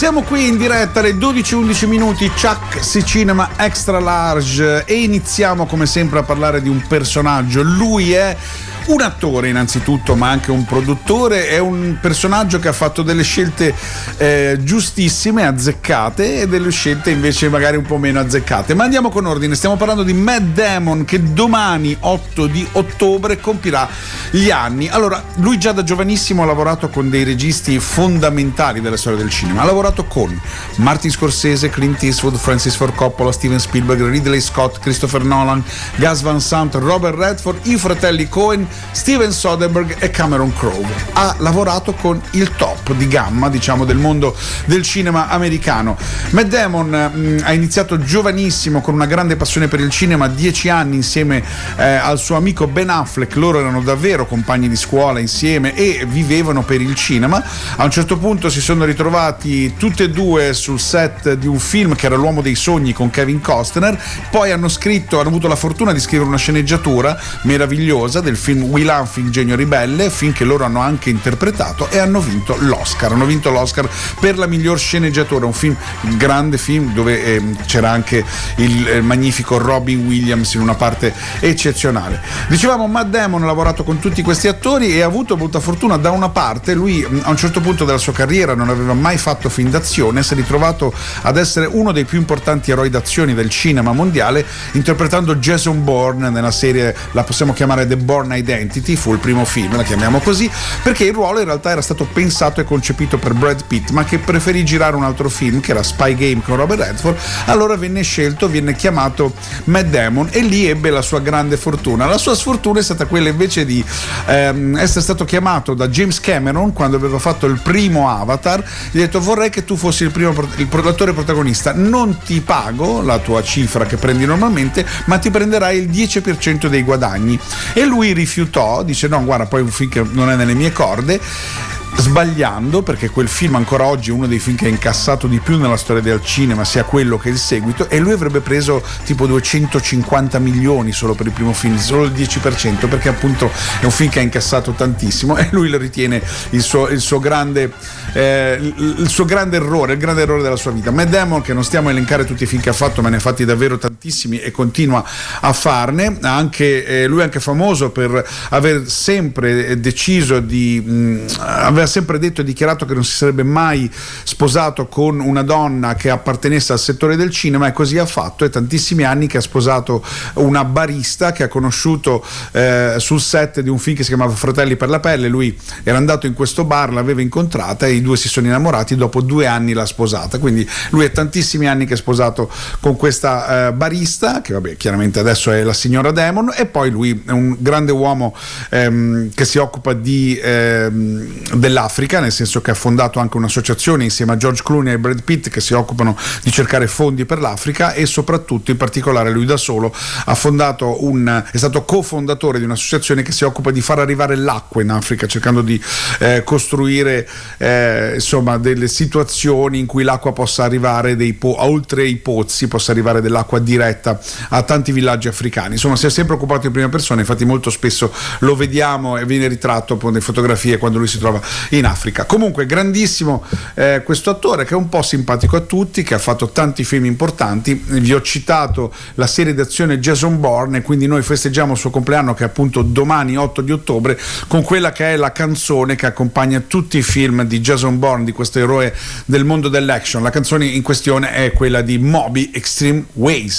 Siamo qui in diretta alle 12-11 minuti, Chuck Si Cinema Extra Large e iniziamo come sempre a parlare di un personaggio. Lui è un attore innanzitutto, ma anche un produttore, è un personaggio che ha fatto delle scelte eh, giustissime, azzeccate e delle scelte invece magari un po' meno azzeccate. Ma andiamo con ordine, stiamo parlando di Matt Damon che domani 8 di ottobre compirà gli anni. Allora, lui già da giovanissimo ha lavorato con dei registi fondamentali della storia del cinema. Ha lavorato con Martin Scorsese, Clint Eastwood, Francis Ford Coppola, Steven Spielberg, Ridley Scott, Christopher Nolan, Gus Van Sant, Robert Redford, i fratelli Cohen, Steven Soderbergh e Cameron Crowe. Ha lavorato con il top di gamma, diciamo, del mondo del cinema americano. Matt Damon mh, ha iniziato giovanissimo con una grande passione per il cinema, dieci anni insieme eh, al suo amico Ben Affleck, loro erano davvero compagni di scuola insieme e vivevano per il cinema. A un certo punto si sono ritrovati tutti e due sul set di un film che era L'uomo dei sogni con Kevin Costner, poi hanno scritto, hanno avuto la fortuna di scrivere una sceneggiatura meravigliosa del film Will Hunting, Genio Ribelle, film che loro hanno anche interpretato e hanno vinto l'Oscar. Hanno vinto l'Oscar per la miglior sceneggiatura, un film, un grande film dove eh, c'era anche il eh, magnifico Robin Williams in una parte eccezionale. Dicevamo, Matt Damon ha lavorato con tutti questi attori e ha avuto molta fortuna da una parte, lui a un certo punto della sua carriera non aveva mai fatto film d'azione, si è ritrovato ad essere uno dei più importanti eroi d'azione del cinema mondiale interpretando Jason Bourne nella serie, la possiamo chiamare The Bourne Identity, fu il primo film, la chiamiamo così, perché il ruolo in realtà era stato pensato e concepito per Brad Pitt, ma che preferì girare un altro film che era Spy Game con Robert Redford, allora venne scelto, venne chiamato Matt Damon e lì ebbe la sua grande fortuna. La sua sfortuna è stata quella invece di ehm, essere stato chiamato da James Cameron quando aveva fatto il primo Avatar, gli ha detto vorrei che tu fossi il primo il l'attore protagonista, non ti pago la tua cifra che prendi normalmente, ma ti prenderai il 10% dei guadagni. E lui rifiutò, dice no, guarda, poi un film che non è nelle mie corde sbagliando perché quel film ancora oggi è uno dei film che ha incassato di più nella storia del cinema sia quello che il seguito e lui avrebbe preso tipo 250 milioni solo per il primo film solo il 10% perché appunto è un film che ha incassato tantissimo e lui lo ritiene il suo, il suo grande eh, il suo grande errore il grande errore della sua vita. Matt Damon che non stiamo a elencare tutti i film che ha fatto ma ne ha fatti davvero tantissimi e continua a farne anche, eh, lui è anche famoso per aver sempre deciso di mh, aver sempre detto e dichiarato che non si sarebbe mai sposato con una donna che appartenesse al settore del cinema e così ha fatto. È tantissimi anni che ha sposato una barista che ha conosciuto eh, sul set di un film che si chiamava Fratelli per la pelle. Lui era andato in questo bar, l'aveva incontrata e i due si sono innamorati. Dopo due anni l'ha sposata. Quindi lui è tantissimi anni che è sposato con questa eh, barista, che vabbè, chiaramente adesso è la signora Demon, e poi lui è un grande uomo ehm, che si occupa di, ehm, dell'Africa, nel senso che ha fondato anche un'associazione insieme a George Clooney e Brad Pitt che si occupano di cercare fondi per l'Africa e soprattutto in particolare lui da solo un, è stato cofondatore di un'associazione che si occupa di far arrivare l'acqua in Africa cercando di eh, costruire eh, insomma delle situazioni in cui l'acqua possa arrivare po- oltre i pozzi, possa arrivare dell'acqua diretta a tanti villaggi africani. Insomma si è sempre occupato in prima persona, infatti molto spesso lo vediamo e viene ritratto nelle fotografie quando lui si trova in Africa. Comunque, grandissimo eh, questo attore che è un po' simpatico a tutti, che ha fatto tanti film importanti. Vi ho citato la serie d'azione Jason Bourne quindi noi festeggiamo il suo compleanno che è appunto domani 8 di ottobre con quella che è la canzone che accompagna tutti i film di Jason Bourne, di questo eroe del mondo dell'action. La canzone in questione è quella di Moby Extreme Ways.